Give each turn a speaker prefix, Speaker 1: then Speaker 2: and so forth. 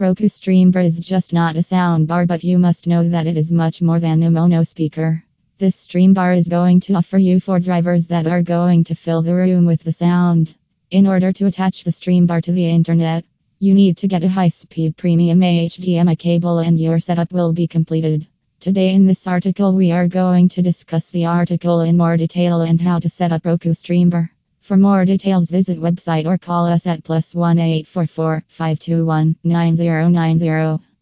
Speaker 1: Roku Streambar is just not a soundbar, but you must know that it is much more than a mono speaker. This streambar is going to offer you four drivers that are going to fill the room with the sound. In order to attach the streambar to the internet, you need to get a high speed premium HDMI cable and your setup will be completed. Today in this article we are going to discuss the article in more detail and how to set up Roku Streambar. For more details visit website or call us at plus one eight four four five two one nine zero nine zero.